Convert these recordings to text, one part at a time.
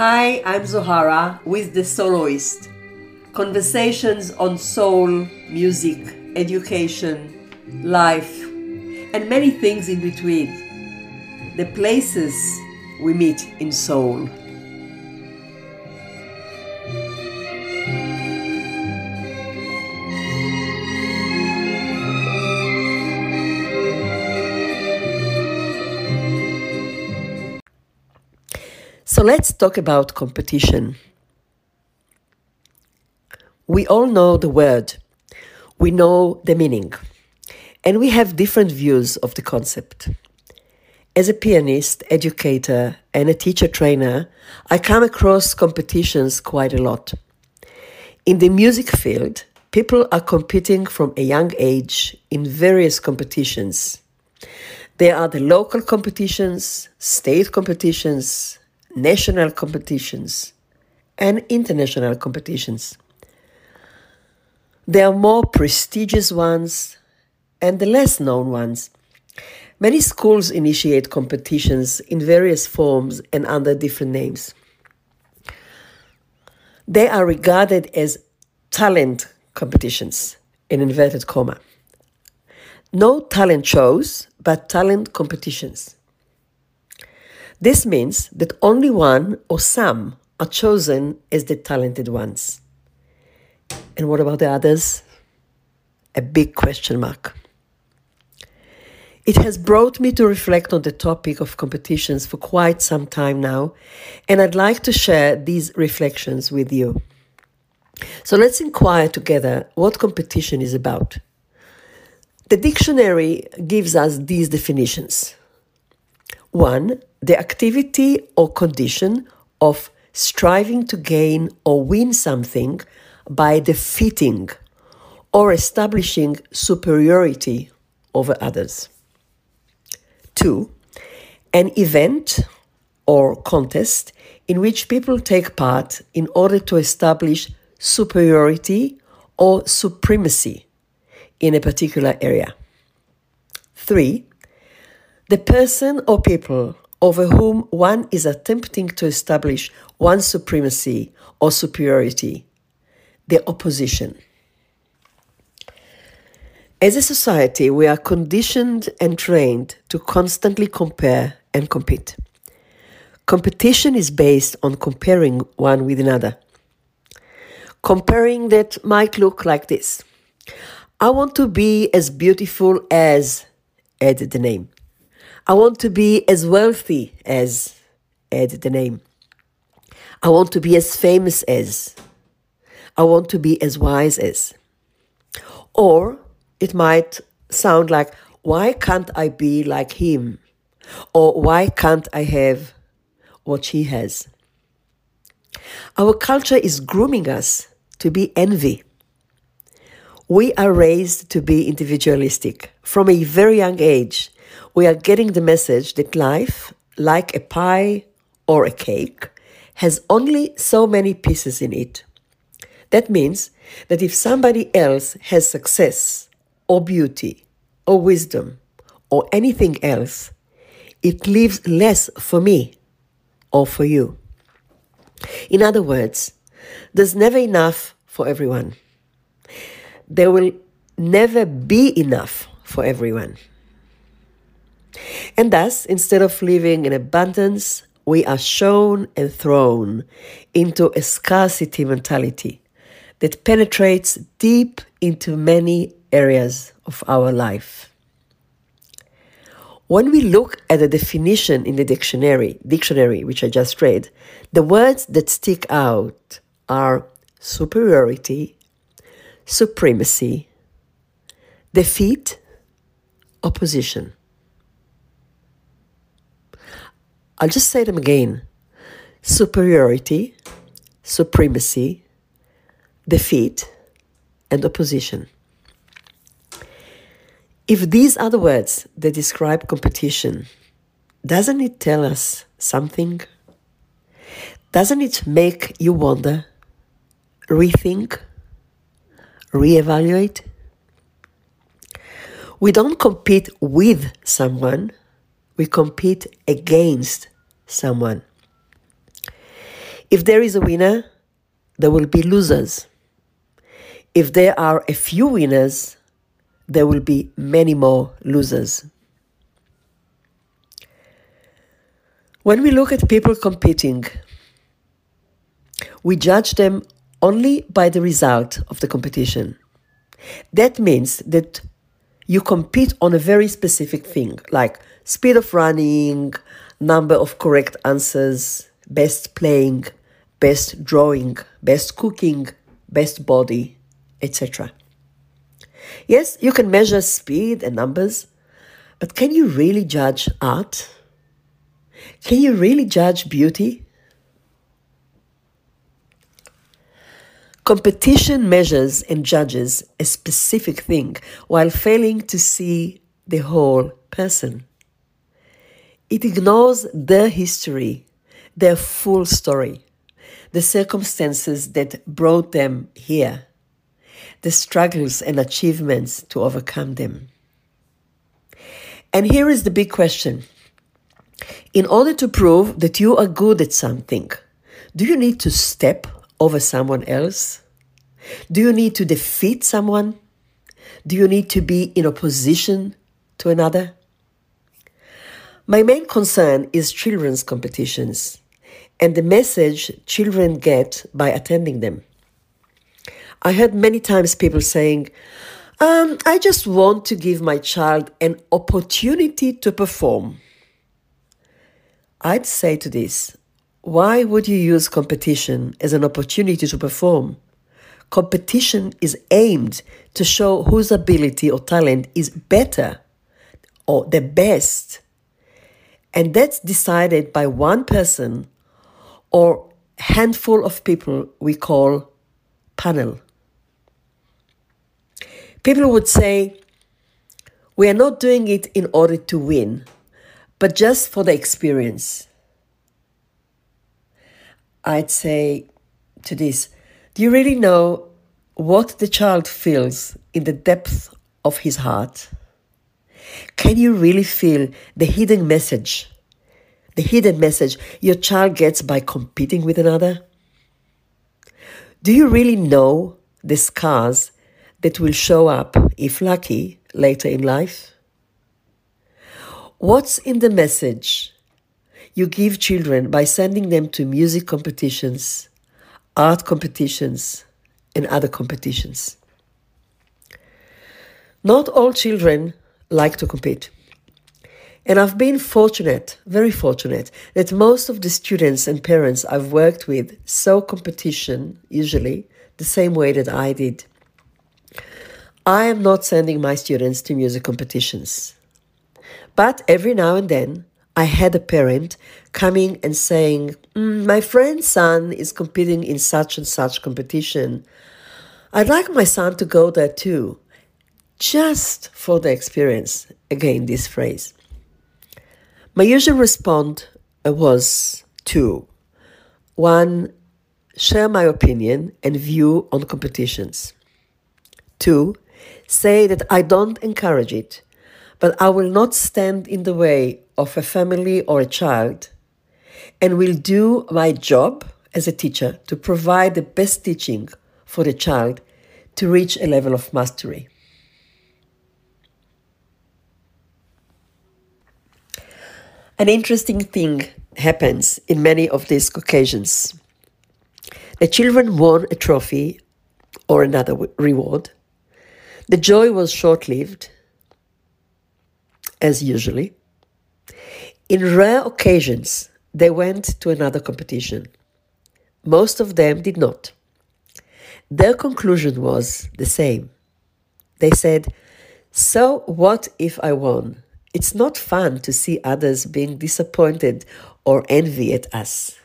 Hi, I'm Zohara with The Soloist. Conversations on soul, music, education, life, and many things in between. The places we meet in soul. So let's talk about competition. We all know the word, we know the meaning, and we have different views of the concept. As a pianist, educator, and a teacher trainer, I come across competitions quite a lot. In the music field, people are competing from a young age in various competitions. There are the local competitions, state competitions, national competitions, and international competitions. There are more prestigious ones and the less known ones. Many schools initiate competitions in various forms and under different names. They are regarded as talent competitions, in inverted comma. No talent shows, but talent competitions. This means that only one or some are chosen as the talented ones. And what about the others? A big question mark. It has brought me to reflect on the topic of competitions for quite some time now, and I'd like to share these reflections with you. So let's inquire together what competition is about. The dictionary gives us these definitions. One, the activity or condition of striving to gain or win something by defeating or establishing superiority over others. Two, an event or contest in which people take part in order to establish superiority or supremacy in a particular area. Three, the person or people over whom one is attempting to establish one's supremacy or superiority, the opposition. As a society, we are conditioned and trained to constantly compare and compete. Competition is based on comparing one with another. Comparing that might look like this I want to be as beautiful as, add the name. I want to be as wealthy as, add the name. I want to be as famous as. I want to be as wise as. Or it might sound like, why can't I be like him? Or why can't I have what she has? Our culture is grooming us to be envy. We are raised to be individualistic from a very young age we are getting the message that life, like a pie or a cake, has only so many pieces in it. That means that if somebody else has success or beauty or wisdom or anything else, it leaves less for me or for you. In other words, there's never enough for everyone. There will never be enough for everyone. And thus, instead of living in abundance, we are shown and thrown into a scarcity mentality that penetrates deep into many areas of our life. When we look at the definition in the dictionary, dictionary which I just read, the words that stick out are superiority, supremacy, defeat, opposition. I'll just say them again superiority, supremacy, defeat, and opposition. If these are the words that describe competition, doesn't it tell us something? Doesn't it make you wonder, rethink, reevaluate? We don't compete with someone, we compete against someone. If there is a winner, there will be losers. If there are a few winners, there will be many more losers. When we look at people competing, we judge them only by the result of the competition. That means that you compete on a very specific thing, like speed of running, number of correct answers, best playing, best drawing, best cooking, best body, etc. Yes, you can measure speed and numbers, but can you really judge art? Can you really judge beauty? Competition measures and judges a specific thing while failing to see the whole person. It ignores their history, their full story, the circumstances that brought them here, the struggles and achievements to overcome them. And here is the big question. In order to prove that you are good at something, do you need to step over someone else? Do you need to defeat someone? Do you need to be in opposition to another? My main concern is children's competitions and the message children get by attending them. I heard many times people saying, um, I just want to give my child an opportunity to perform. I'd say to this, why would you use competition as an opportunity to perform? Competition is aimed to show whose ability or talent is better or the best. And that's decided by one person or handful of people we call panel. People would say, we are not doing it in order to win, but just for the experience. I'd say to this Do you really know what the child feels in the depth of his heart? Can you really feel the hidden message, the hidden message your child gets by competing with another? Do you really know the scars that will show up, if lucky, later in life? What's in the message you give children by sending them to music competitions, art competitions, and other competitions. Not all children like to compete. And I've been fortunate, very fortunate, that most of the students and parents I've worked with saw competition, usually, the same way that I did. I am not sending my students to music competitions. But every now and then, I had a parent coming and saying, mm, My friend's son is competing in such and such competition. I'd like my son to go there too, just for the experience. Again, this phrase. My usual response uh, was two. One, share my opinion and view on competitions. Two, say that I don't encourage it, but I will not stand in the way of a family or a child and will do my job as a teacher to provide the best teaching for the child to reach a level of mastery. An interesting thing happens in many of these occasions. The children won a trophy or another reward. The joy was short lived, as usually. In rare occasions, they went to another competition. Most of them did not. Their conclusion was the same. They said, So what if I won? It's not fun to see others being disappointed or envy at us.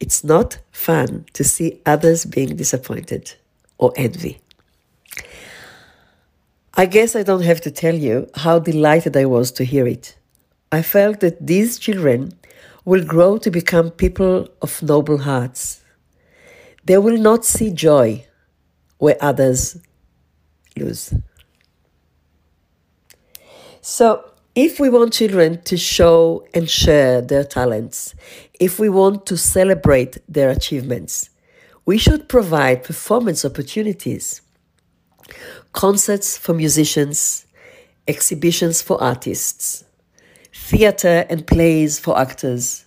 It's not fun to see others being disappointed or envy. I guess I don't have to tell you how delighted I was to hear it. I felt that these children will grow to become people of noble hearts. They will not see joy where others lose. So, If we want children to show and share their talents, if we want to celebrate their achievements, we should provide performance opportunities, concerts for musicians, exhibitions for artists, theater and plays for actors,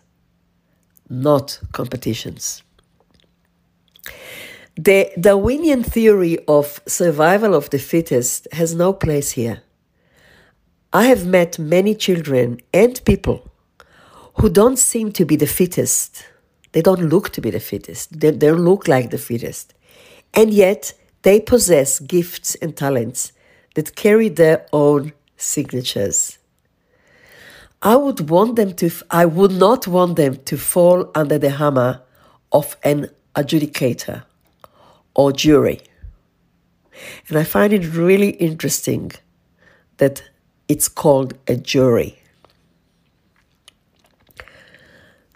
not competitions. The Darwinian theory of survival of the fittest has no place here. I have met many children and people who don't seem to be the fittest. They don't look to be the fittest. They don't look like the fittest. And yet, they possess gifts and talents that carry their own signatures. I would want them to, I would not want them to fall under the hammer of an adjudicator or jury. And I find it really interesting that it's called a jury.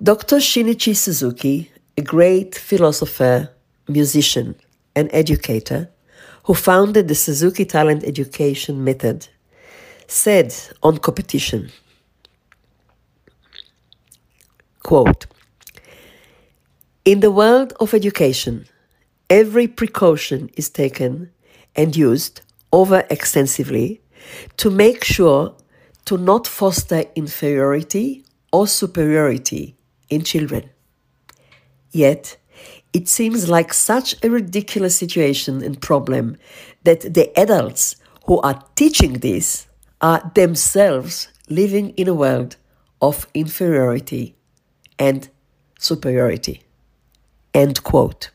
Dr. Shinichi Suzuki, a great philosopher, musician, and educator who founded the Suzuki Talent Education Method, said on competition, quote, In the world of education, every precaution is taken and used over extensively to make sure to not foster inferiority or superiority in children. Yet, it seems like such a ridiculous situation and problem that the adults who are teaching this are themselves living in a world of inferiority and superiority. End quote.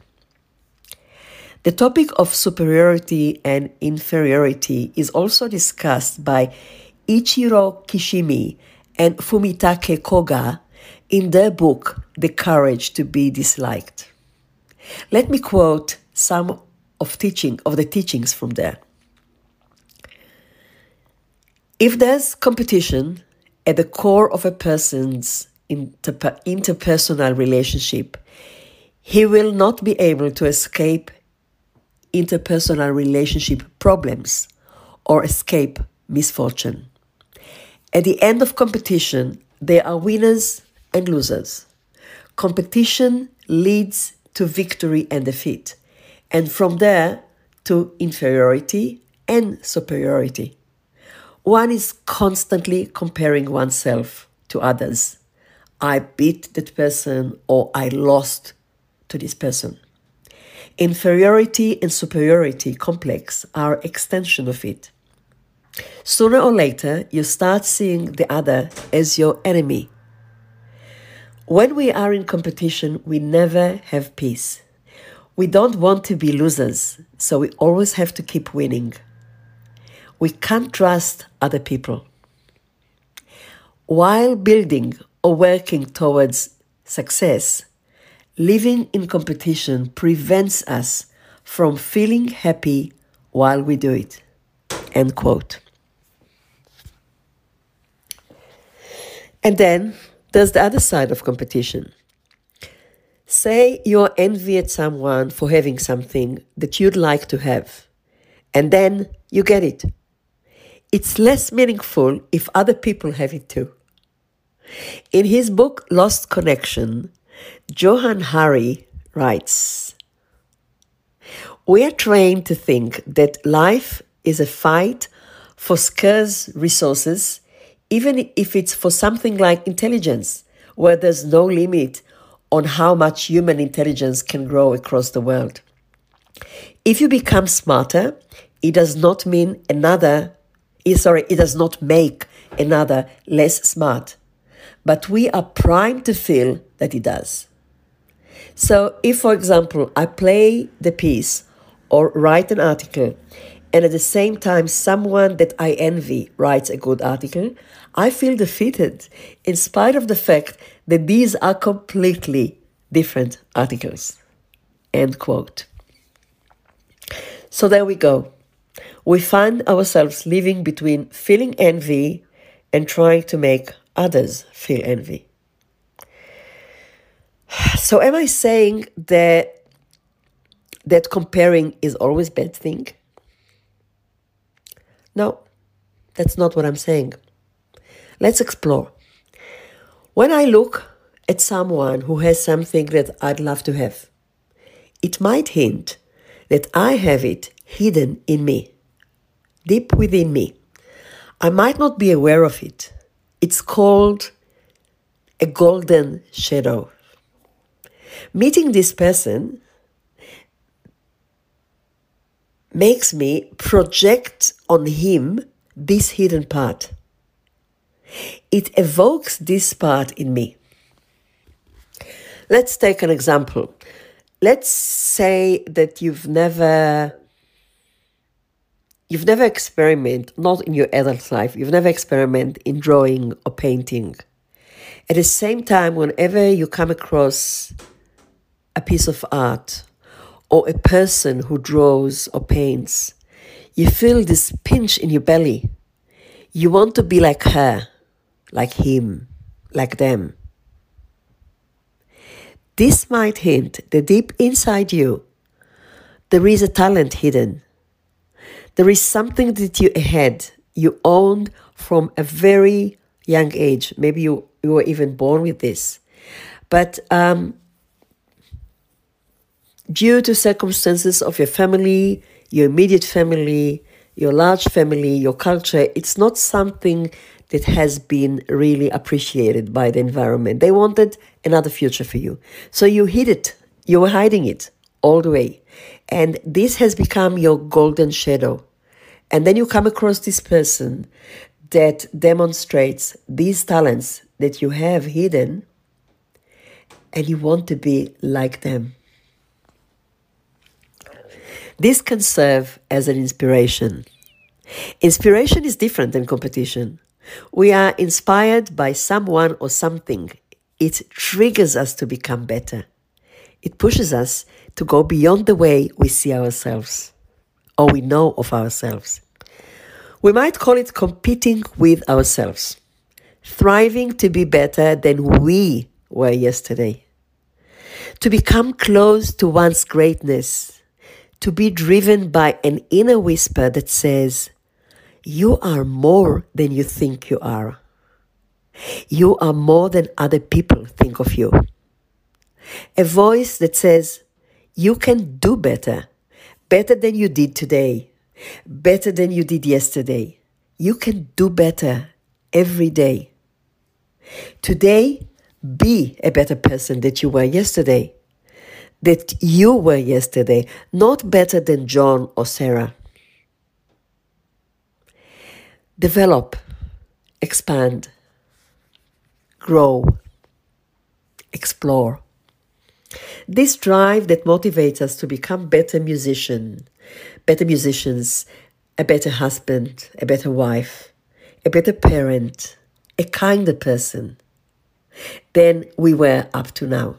The topic of superiority and inferiority is also discussed by Ichiro Kishimi and Fumitake Koga in their book The Courage to be Disliked. Let me quote some of teaching of the teachings from there. If there's competition at the core of a person's interper- interpersonal relationship, he will not be able to escape interpersonal relationship problems or escape misfortune. At the end of competition, there are winners and losers. Competition leads to victory and defeat, and from there to inferiority and superiority. One is constantly comparing oneself to others. I beat that person or I lost to this person. Inferiority and superiority complex are extension of it. Sooner or later, you start seeing the other as your enemy. When we are in competition, we never have peace. We don't want to be losers, so we always have to keep winning. We can't trust other people. While building or working towards success, living in competition prevents us from feeling happy while we do it. End quote. And then there's the other side of competition. Say you're envy at someone for having something that you'd like to have, and then you get it. It's less meaningful if other people have it too. In his book Lost Connection, Johann Hari writes We are trained to think that life is a fight for scarce resources, even if it's for something like intelligence, where there's no limit on how much human intelligence can grow across the world. If you become smarter, it does not mean another, sorry, it does not make another less smart. But we are primed to feel that it does. So, if, for example, I play the piece or write an article, and at the same time, someone that I envy writes a good article, I feel defeated in spite of the fact that these are completely different articles. End quote. So there we go. We find ourselves living between feeling envy and trying to make others feel envy. So am I saying that that comparing is always bad thing? No, that's not what I'm saying. Let's explore. When I look at someone who has something that I'd love to have, it might hint that I have it hidden in me, deep within me. I might not be aware of it. It's called a golden shadow. Meeting this person makes me project on him this hidden part. It evokes this part in me. Let's take an example. Let's say that you've never you've never experimented, not in your adult life, you've never experimented in drawing or painting. At the same time, whenever you come across a piece of art or a person who draws or paints, you feel this pinch in your belly. You want to be like her, like him, like them. This might hint that deep inside you, there is a talent hidden. There is something that you had, you owned from a very young age. Maybe you, you were even born with this. But um, due to circumstances of your family, your immediate family, your large family, your culture, it's not something that has been really appreciated by the environment. They wanted another future for you. So you hid it, you were hiding it all the way. And this has become your golden shadow. And then you come across this person that demonstrates these talents that you have hidden, and you want to be like them. This can serve as an inspiration. Inspiration is different than competition. We are inspired by someone or something. It triggers us to become better. It pushes us to go beyond the way we see ourselves or we know of ourselves. We might call it competing with ourselves, thriving to be better than we were yesterday, to become close to one's greatness, to be driven by an inner whisper that says, you are more than you think you are. You are more than other people think of you. A voice that says, You can do better, better than you did today, better than you did yesterday. You can do better every day. Today, be a better person that you were yesterday, that you were yesterday, not better than John or Sarah. Develop, expand, grow, explore. This drive that motivates us to become better musician, better musicians, a better husband, a better wife, a better parent, a kinder person than we were up to now.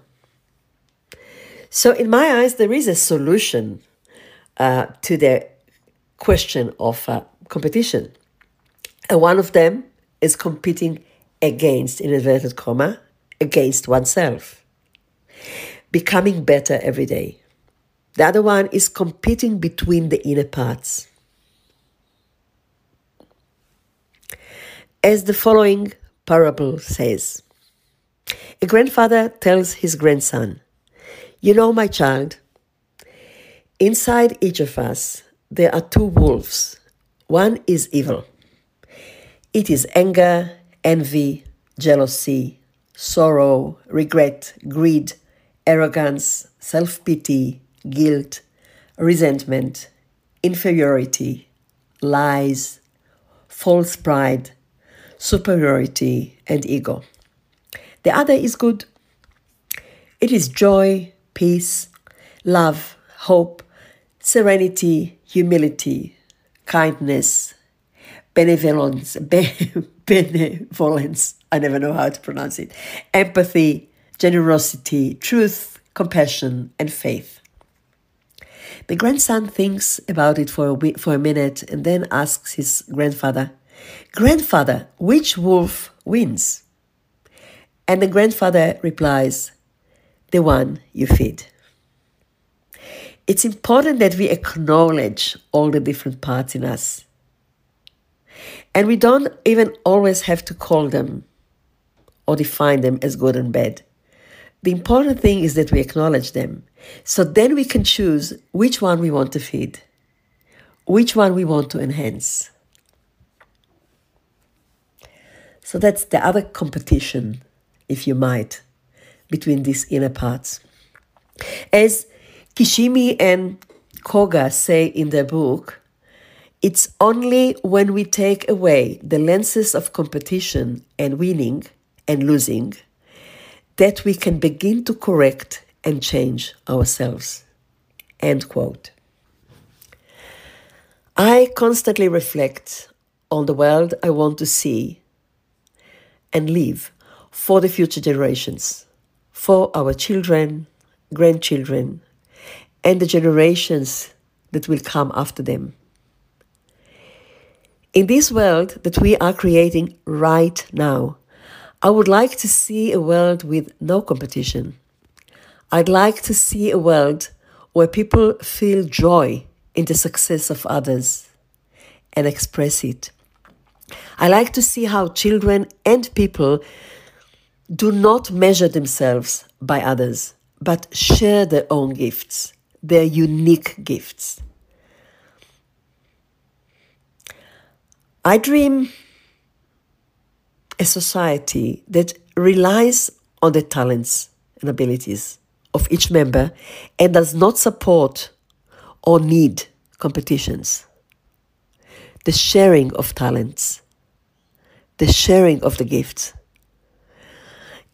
So, in my eyes, there is a solution uh, to the question of uh, competition. And one of them is competing against, in inverted comma, against oneself, becoming better every day. The other one is competing between the inner parts. As the following parable says A grandfather tells his grandson, You know, my child, inside each of us there are two wolves. One is evil it is anger, envy, jealousy, sorrow, regret, greed, arrogance, self pity, guilt, resentment, inferiority, lies, false pride, superiority, and ego. The other is good. It is joy, peace, love, hope, serenity, humility, kindness, benevolence, benevolence, I never know how to pronounce it, empathy, generosity, truth, compassion, and faith. The grandson thinks about it for a, for a minute and then asks his grandfather, Grandfather, which wolf wins? And the grandfather replies, The one you feed. It's important that we acknowledge all the different parts in us And we don't even always have to call them or define them as good and bad. The important thing is that we acknowledge them. So then we can choose which one we want to feed, which one we want to enhance. So that's the other competition, if you might, between these inner parts. As Kishimi and Koga say in their book, it's only when we take away the lenses of competition and winning and losing that we can begin to correct and change ourselves. End quote. I constantly reflect on the world I want to see and live for the future generations, for our children, grandchildren, and the generations that will come after them. In this world that we are creating right now, I would like to see a world with no competition. I'd like to see a world where people feel joy in the success of others and express it. I like to see how children and people do not measure themselves by others, but share their own gifts, their unique gifts. I dream a society that relies on the talents and abilities of each member and does not support or need competitions. The sharing of talents, the sharing of the gifts.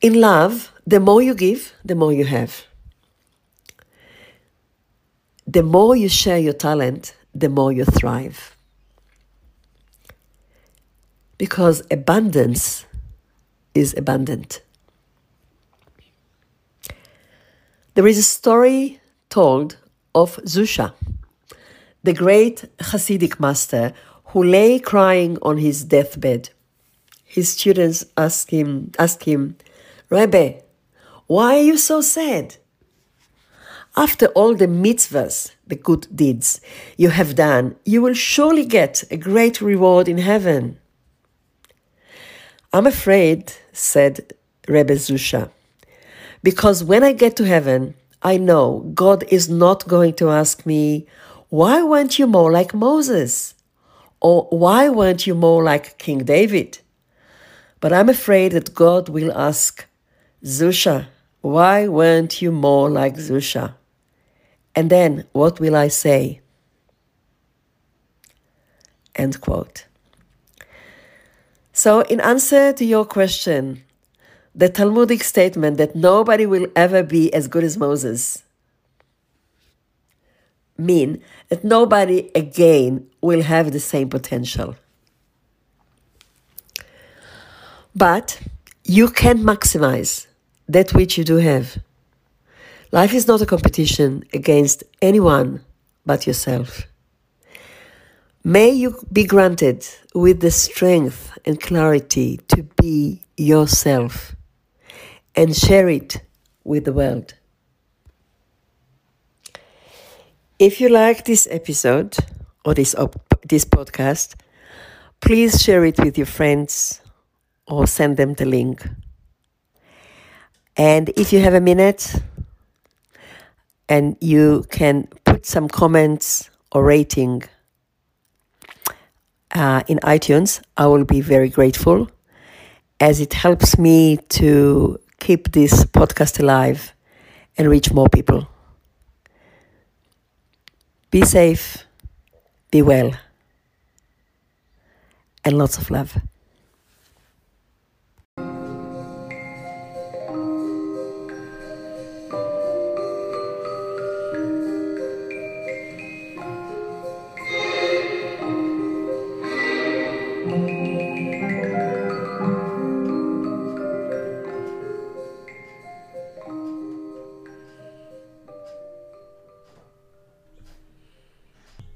In love, the more you give, the more you have. The more you share your talent, the more you thrive because abundance is abundant. There is a story told of Zusha, the great Hasidic master who lay crying on his deathbed. His students asked him, asked him, Rebbe, why are you so sad? After all the mitzvahs, the good deeds you have done, you will surely get a great reward in heaven. I'm afraid, said Rebbe Zusha, because when I get to heaven, I know God is not going to ask me, Why weren't you more like Moses? Or why weren't you more like King David? But I'm afraid that God will ask, Zusha, why weren't you more like Zusha? And then what will I say? End quote. So, in answer to your question, the Talmudic statement that nobody will ever be as good as Moses mean that nobody again will have the same potential. But you can maximize that which you do have. Life is not a competition against anyone but yourself. May you be granted with the strength and clarity to be yourself and share it with the world. If you like this episode or this, op- this podcast, please share it with your friends or send them the link. And if you have a minute and you can put some comments or rating uh, in iTunes, I will be very grateful as it helps me to keep this podcast alive and reach more people. Be safe, be well, and lots of love.